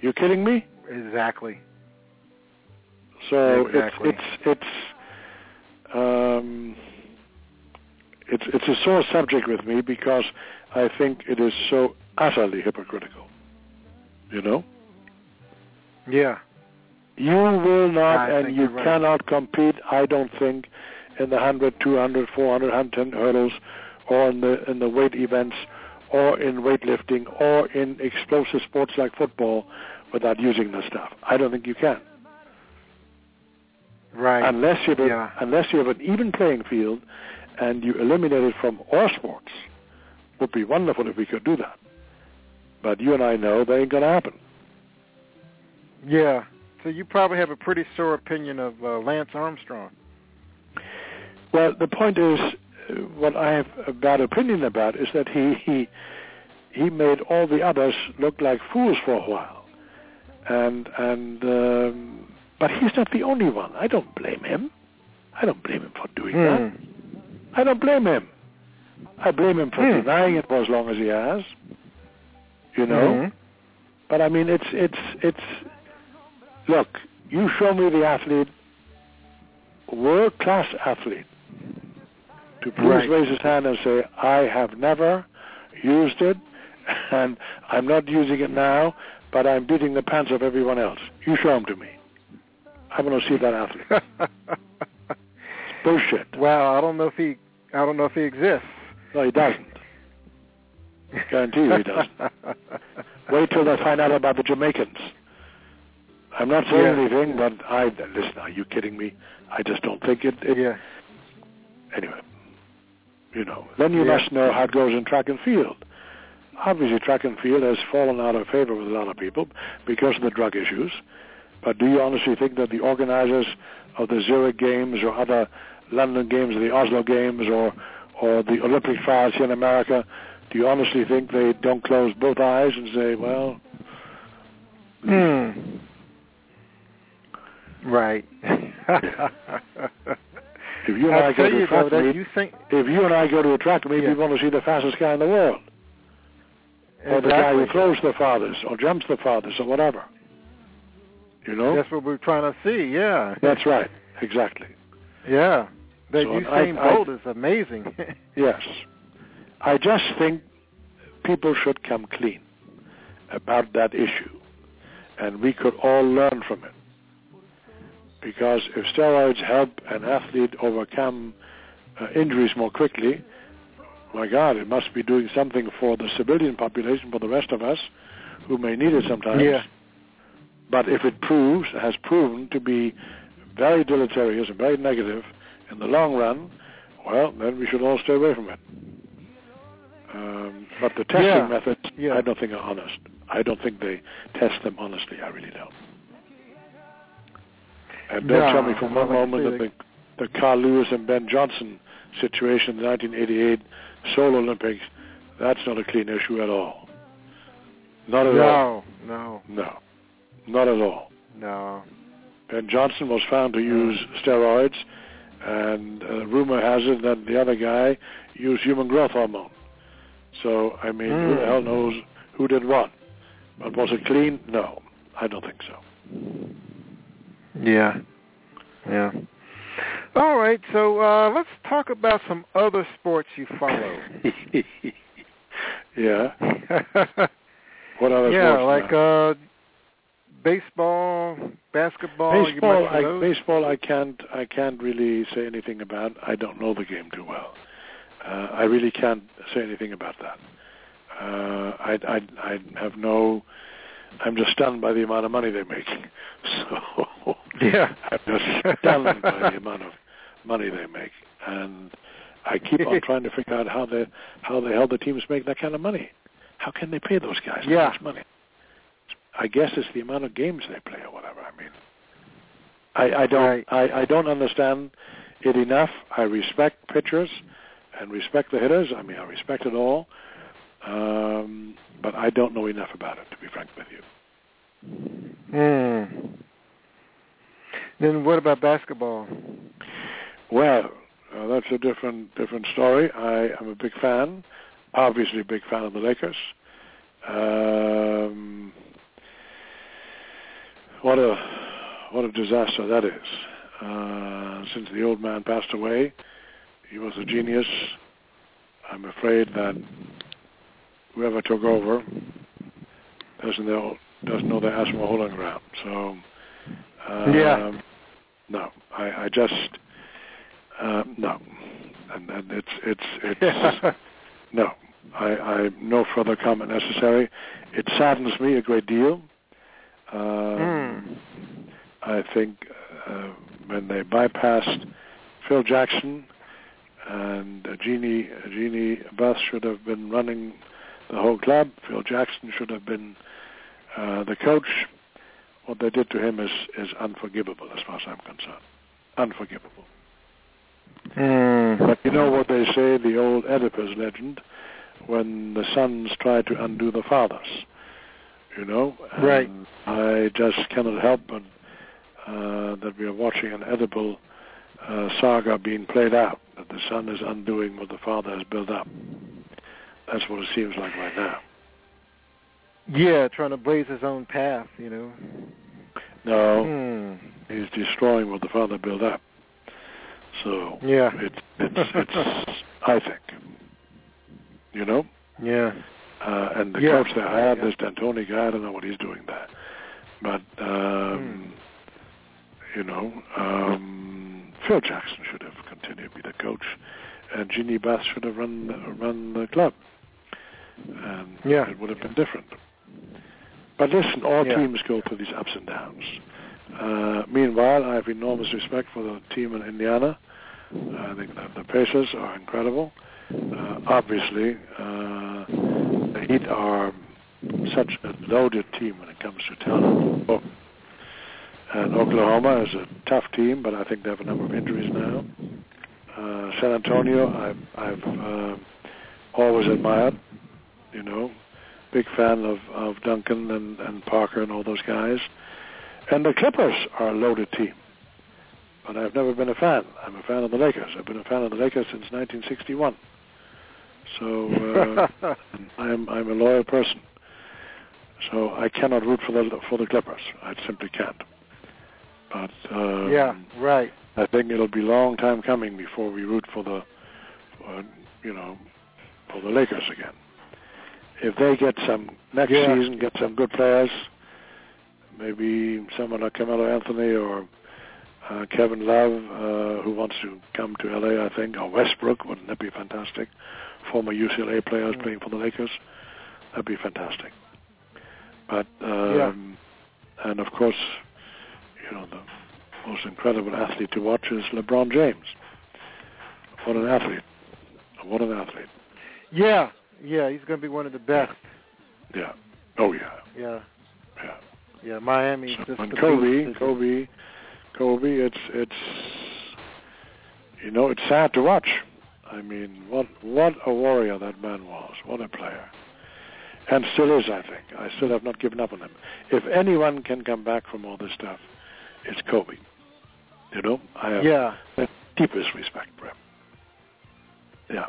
You kidding me? exactly. So Exactly. it's it's it's um, it's it's a sore subject with me because I think it is so utterly hypocritical. You know. Yeah. You will not I and you right. cannot compete, I don't think, in the 100, 200, 400, 110 hurdles or in the, in the weight events or in weightlifting or in explosive sports like football without using the stuff. I don't think you can. Right. Unless you, have a, Yeah. unless you have an even playing field and you eliminate it from all sports. Would be wonderful if we could do that. But you and I know that ain't going to happen. yeah. So you probably have a pretty sore opinion of uh, Lance Armstrong. Well, the point is, uh, what I have a bad opinion about is that he he he made all the others look like fools for a while, and and um, but he's not the only one. I don't blame him. I don't blame him for doing that. Mm. I don't blame him. I blame him for Hmm. denying it for as long as he has. You know. Mhm. But I mean, it's it's it's. Look, you show me the athlete, world class athlete, to please Right. raise his hand and say, "I have never used it, and I'm not using it now, but I'm beating the pants off everyone else." You show him to me. I want to see that athlete. Bullshit. well, I don't know if he I don't know if he exists. No, he doesn't. Guarantee you he doesn't. Wait till they find out about the Jamaicans. I'm not saying Yeah. anything, but I listen. Are you kidding me? I just don't think it. it yeah. Anyway, you know. Then you Yeah. must know how it goes in track and field. Obviously, track and field has fallen out of favor with a lot of people because of the drug issues. But do you honestly think that the organizers of the Zurich Games or other London Games or the Oslo Games or or the Olympic trials here in America, do you honestly think they don't close both eyes and say, well, Hmm. Right. if you and I, I go to a track though that meet, you think if you and I go to a track meet, Yeah. we want to see the fastest guy in the world, or the guy who throws the farthest, or jumps the farthest, or whatever. You know? That's what we're trying to see. Yeah. That's right. Exactly. Yeah. That So Usain I- Bolt is amazing. Yes. I just think people should come clean about that issue. And we could all learn from it. Because if steroids help an athlete overcome uh, injuries more quickly, my God, it must be doing something for the civilian population, for the rest of us, who may need it sometimes. Yeah. But if it proves, has proven to be very deleterious and very negative in the long run, well, then we should all stay away from it. Um, but the testing Yeah. methods, Yeah. I don't think are honest. I don't think they test them honestly. I really don't. And don't No, tell me for one moment that the, the Carl Lewis and Ben Johnson situation in the 1988 Seoul Olympics That's not a clean issue at all. Not at no, all. no, No, not at all. no. Ben Johnson was found to use steroids, and uh, rumor has it that the other guy used human growth hormone. So, I mean, who the Mm. hell knows who did what? But was it clean? No, I don't think so. Yeah, yeah. All right, so uh, let's talk about some other sports you follow. yeah. What other yeah, sports? Yeah, like now? uh, baseball, basketball. baseball. mentioned I, baseball. I can't. I can't really say anything about. I don't know the game too well. Uh, I really can't say anything about that. Uh, I, I, I have no. I'm just stunned by the amount of money they're making. So Yeah. I'm just stunned by the amount of money they make, and I keep on trying to figure out how the how the hell the teams make that kind of money. How can they pay those guys Yeah. that much money? I guess it's the amount of games they play or whatever. I mean, I, I don't Right. I, I don't understand it enough. I respect pitchers and respect the hitters. I mean, I respect it all, um, but I don't know enough about it to be frank with you. Hmm. Then what about basketball? Well, uh, that's a different different story. I am a big fan, obviously a big fan of the Lakers. Um, what a what a disaster that is. Uh, since the old man passed away, he was a genius. I'm afraid that whoever took over doesn't know doesn't know their ass from a hole ground. So um, Yeah. no, I, I just uh, no, and, and it's it's it's no. I, I no further comment necessary. It saddens me a great deal. Um, I think uh, when they bypassed Phil Jackson and Jeannie Jeannie Buss should have been running the whole club. Phil Jackson should have been uh, the coach. What they did to him is is unforgivable, as far as I'm concerned. Unforgivable. Hmm. But you know what they say, the old Oedipus legend, when the sons try to undo the fathers. You know? Right. And I just cannot help but uh, that we are watching an Oedipal uh, saga being played out, that the son is undoing what the father has built up. That's what it seems like right now. Yeah, trying to blaze his own path, you know. No, Hmm. he's destroying what the father built up. So Yeah. it's it's it's I think. You know? Yeah. Uh, and the Yeah. coach they hired, Yeah. this D'Antoni guy, I don't know what he's doing there. But, um, Hmm. you know, um, Phil Jackson should have continued to be the coach, and Jeannie Buss should have run run the club. And Yeah. it would have been different. But listen, all Yeah. teams go through these ups and downs. Uh, meanwhile, I have enormous respect for the team in Indiana. I think that the Pacers are incredible. Uh, obviously, uh, the Heat are such a loaded team when it comes to talent. Oh. And Oklahoma is a tough team, but I think they have a number of injuries now. Uh, San Antonio, I've, I've uh, always admired. You know, big fan of, of Duncan and, and Parker and all those guys. And the Clippers are a loaded team. But I've never been a fan. I'm a fan of the Lakers. I've been a fan of the Lakers since 1961. So uh, I'm I'm a loyal person. So I cannot root for the for the Clippers. I simply can't. But um, yeah, right. I think it'll be a long time coming before we root for the, for, you know, for the Lakers again. If they get some next Yeah. season, get some good players, maybe someone like Carmelo Anthony or uh, Kevin Love, uh, who wants to come to LA, I think, or Westbrook, wouldn't that be fantastic? Former UCLA players Mm. playing for the Lakers, that'd be fantastic. But um, and of course, you know, the most incredible athlete to watch is LeBron James. What an athlete! What an athlete! Yeah, yeah, he's going to be one of the best. Yeah. Oh yeah. Yeah, Yeah. yeah. Miami's So, just and Kobe, beast. Kobe, Kobe. It's it's you know it's sad to watch. I mean, what what a warrior that man was. What a player. And still is, I think. I still have not given up on him. If anyone can come back from all this stuff, it's Kobe. You know, I have Yeah. the deepest respect for him. Yeah.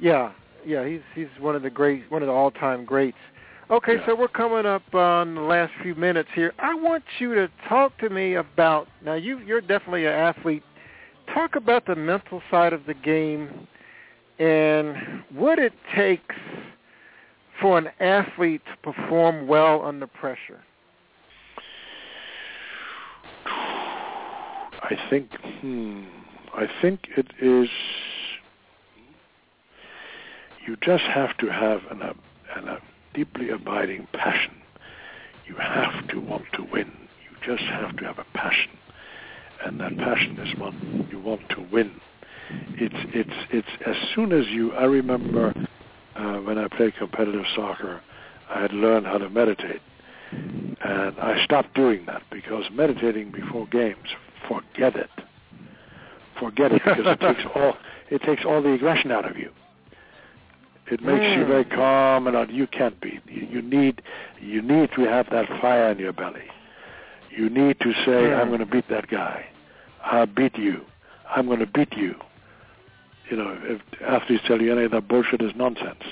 Yeah, yeah, he's he's one of the great, one of the all-time greats. Okay, Yeah. so we're coming up on the last few minutes here. I want you to talk to me about now. You you're definitely an athlete. Talk about the mental side of the game and what it takes for an athlete to perform well under pressure. I think, hmm, I think it is. You just have to have an, a, an, a deeply abiding passion. You have to want to win. You just have to have a passion, and that passion is one you want to win. It's it's it's as soon as you. I remember uh, when I played competitive soccer, I had learned how to meditate, and I stopped doing that because meditating before games, forget it. Forget it because it takes all it takes all the aggression out of you. It makes you Mm. very calm and you can't be. You, you need you need to have that fire in your belly. You need to say. "I'm going to beat that guy. I'll beat you. I'm going to beat you." You know, if athletes tell you any of that bullshit is nonsense.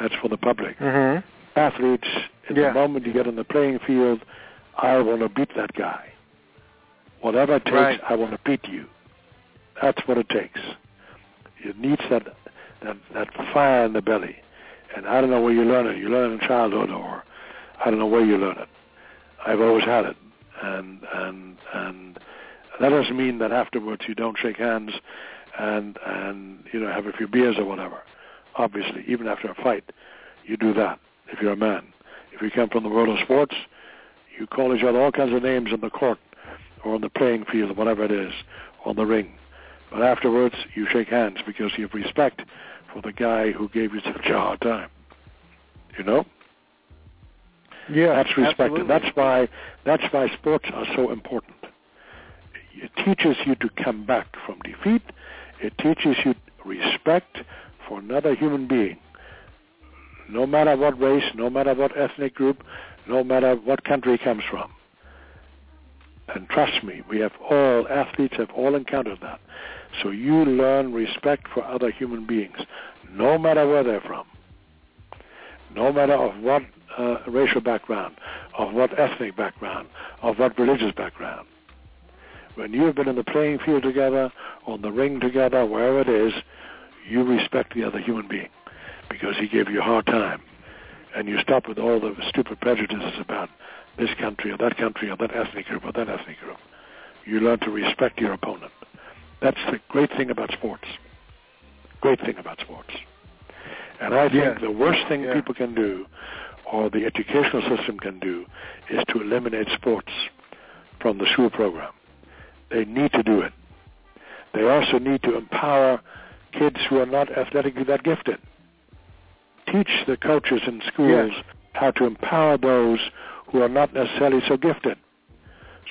That's for the public Mm-hmm. athletes, in Yeah. the moment you get on the playing field, I want to beat that guy. Whatever it takes, Right. I want to beat you. That's what it takes. It needs that, that that fire in the belly. And I don't know where you learn it. You learn it in childhood, or I don't know where you learn it. I've always had it, and and and that doesn't mean that afterwards you don't shake hands and and you know have a few beers or whatever. Obviously, even after a fight, you do that if you're a man. If you come from the world of sports, you call each other all kinds of names in the court or on the playing field, whatever it is, on the ring. But afterwards, you shake hands because you have respect for the guy who gave you such a hard time. You know? Yeah, That's respect. absolutely. That's why that's why sports are so important. It teaches you to come back from defeat. It teaches you respect for another human being. No matter what race, no matter what ethnic group, no matter what country he comes from. And trust me, we have all, athletes have all encountered that. So you learn respect for other human beings, no matter where they're from, no matter of what uh, racial background, of what ethnic background, of what religious background. When you have been in the playing field together, on the ring together, wherever it is, you respect the other human being because he gave you a hard time. And you stop with all the stupid prejudices about this country or that country or that ethnic group or that ethnic group. You learn to respect your opponent. That's the great thing about sports. Great thing about sports. And I think Yes. the worst thing Yeah. people can do or the educational system can do is to eliminate sports from the school program. They need to do it. They also need to empower kids who are not athletically that gifted. Teach the coaches in schools Yes. how to empower those who are not necessarily so gifted.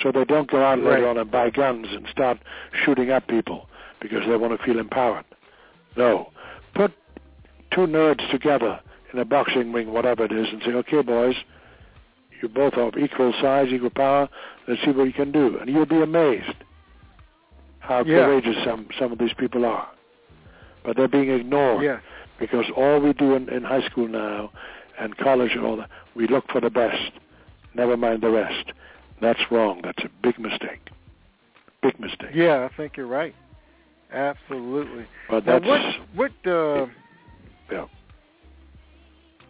So they don't go out later on and buy guns and start shooting up people because they want to feel empowered. No. Put two nerds together in a boxing ring, whatever it is, and say, okay, boys, you both are of equal size, equal power. Let's see what you can do. And you'll be amazed how Yeah. courageous some, some of these people are. But they're being ignored Yeah. because all we do in, in high school now and college and all that, we look for the best. Never mind the rest. That's wrong. That's a big mistake. Big mistake. Yeah, I think you're right. Absolutely. But Now, that's what what uh, yeah.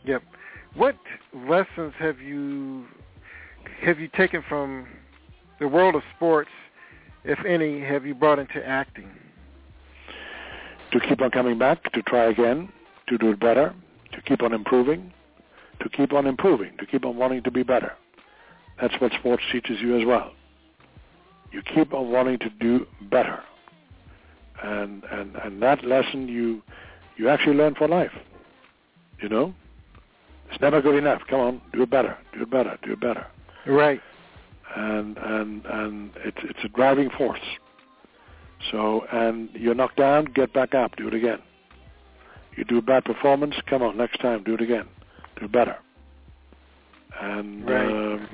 Yep. What lessons have you have you taken from the world of sports, if any, have you brought into acting? to keep on coming back, to try again, to do it better, to keep on improving, to keep on improving, to keep on wanting to be better. That's what sports teaches you as well. You keep on wanting to do better. And and, and that lesson you you actually learn for life. You know? It's never good enough. Come on, do it better, do it better, do it better. Right. And and and it's it's a driving force. So, and you're knocked down, get back up, do it again. You do a bad performance, come on, next time, do it again, do better. And Right. um,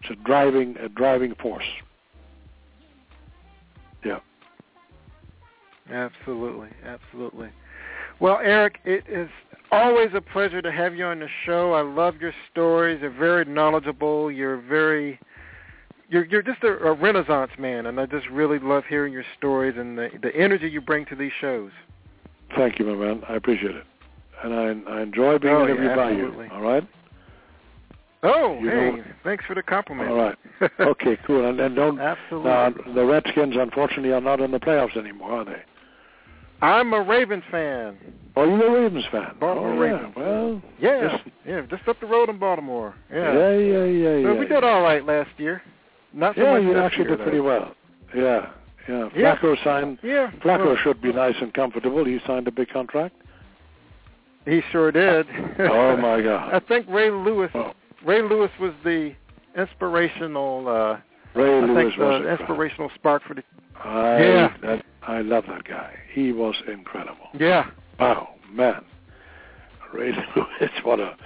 it's a driving, a driving force. Yeah. Absolutely, absolutely. Well, Eric, it is always a pleasure to have you on the show. I love your stories. They're very knowledgeable. You're very you're you're just a, a renaissance man, and I just really love hearing your stories and the the energy you bring to these shows. Thank you, my man. I appreciate it, and I, I enjoy being Oh, interviewed yeah, by you. absolutely. All right. Oh, You hey, know- thanks for the compliment. All right. Okay, cool. And, and don't Absolutely. now the Redskins, unfortunately, are not in the playoffs anymore, are they? I'm a Ravens fan. Oh, you're a Ravens fan. Baltimore oh, yeah. Ravens. Well, Yeah, listen. yeah, just up the road in Baltimore. Yeah. yeah, yeah, yeah, So yeah. we did all right last year. Not so yeah, much you actually year, did pretty though. well. Yeah, yeah. Yeah. Flacco signed. Yeah. Flacco well, should be nice and comfortable. He signed a big contract. He sure did. Oh my God! I think Ray Lewis. Oh. Ray Lewis was the inspirational. uh Ray I Lewis think the inspirational spark for the. I, Yeah. that, I love that guy. He was incredible. Yeah. Wow, man. Ray Lewis, what a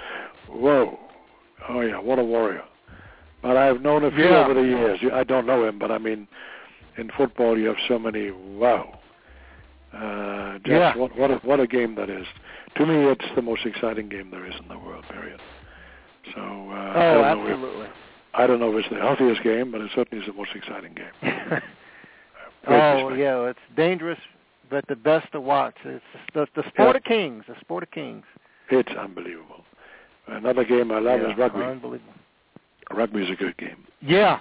whoa. Oh yeah, what a warrior. But I've known a few Yeah. over the years. I don't know him, but I mean, in football you have so many. Wow. Uh, just Yeah. what what a, what a game that is. To me, it's the most exciting game there is in the world. Period. So uh, Oh, don't know if absolutely. I don't know if it's the healthiest game, but it certainly is the most exciting game. Oh yeah, it's dangerous, but the best to watch. It's the, the sport Yeah. of kings. The sport of kings. It's unbelievable. Another game I love yeah, is rugby. Unbelievable. Rugby is a good game. Yeah.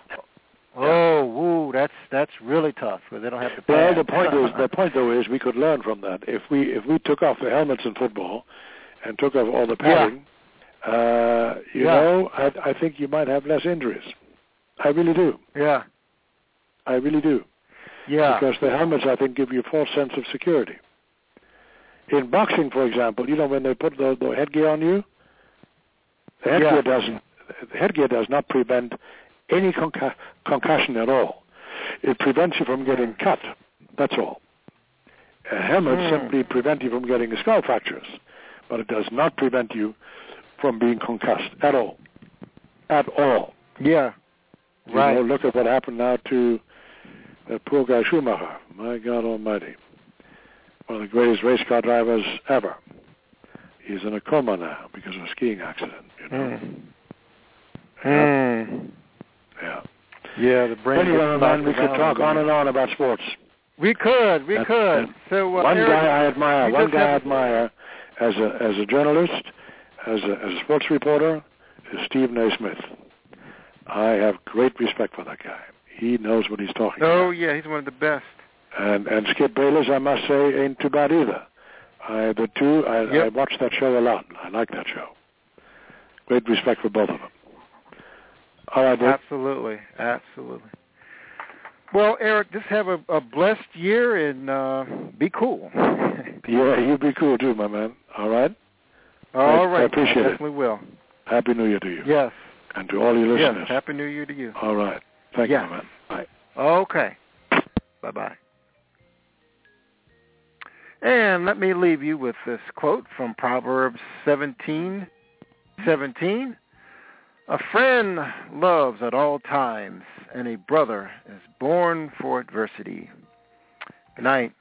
Oh, woo, that's that's really tough because they don't have to. Well, the point is, the point though is, we could learn from that. If we if we took off the helmets in football, and took off all the padding, uh, you Yeah. know, I I think you might have less injuries. I really do. yeah, I really do. Yeah, Because the helmets, I think, give you a false sense of security. In boxing, for example, you know, when they put the, the headgear on you, the headgear Yeah. doesn't. The headgear does not prevent any concu- concussion at all. It prevents you from getting cut. That's all. A helmet Hmm. simply prevents you from getting skull fractures, but it does not prevent you from being concussed at all. At all. yeah. You Right. know, look at what happened now to that poor guy Schumacher. My God Almighty, one of the greatest race car drivers ever. He's in a coma now because of a skiing accident. You know. Mm. Yeah. Mm. yeah. Yeah, the brain. Anyway, man, we could talk on and on about sports. We could, we And- could. and So uh, one Eric, guy I admire, one guy I admire as a as a journalist, as a as a sports reporter, is Stephen A. Smith. I have great respect for that guy. He knows what he's talking Oh about. Oh, yeah, he's one of the best. And and Skip Bayless, I must say, ain't too bad either. I the two, I, I watch that show a lot. I like that show. Great respect for both of them. All right, Dick. Absolutely, absolutely. Well, Eric, just have a, a blessed year and uh, be cool. Yeah, you be cool too, my man. All right. All I right, appreciate it. definitely will. Happy New Year to you. Yes, And to all your listeners. yes. listeners. Happy New Year to you. All right. Thank man. Okay. Bye bye. And let me leave you with this quote from Proverbs seventeen seventeen. A friend loves at all times, and a brother is born for adversity. Good night.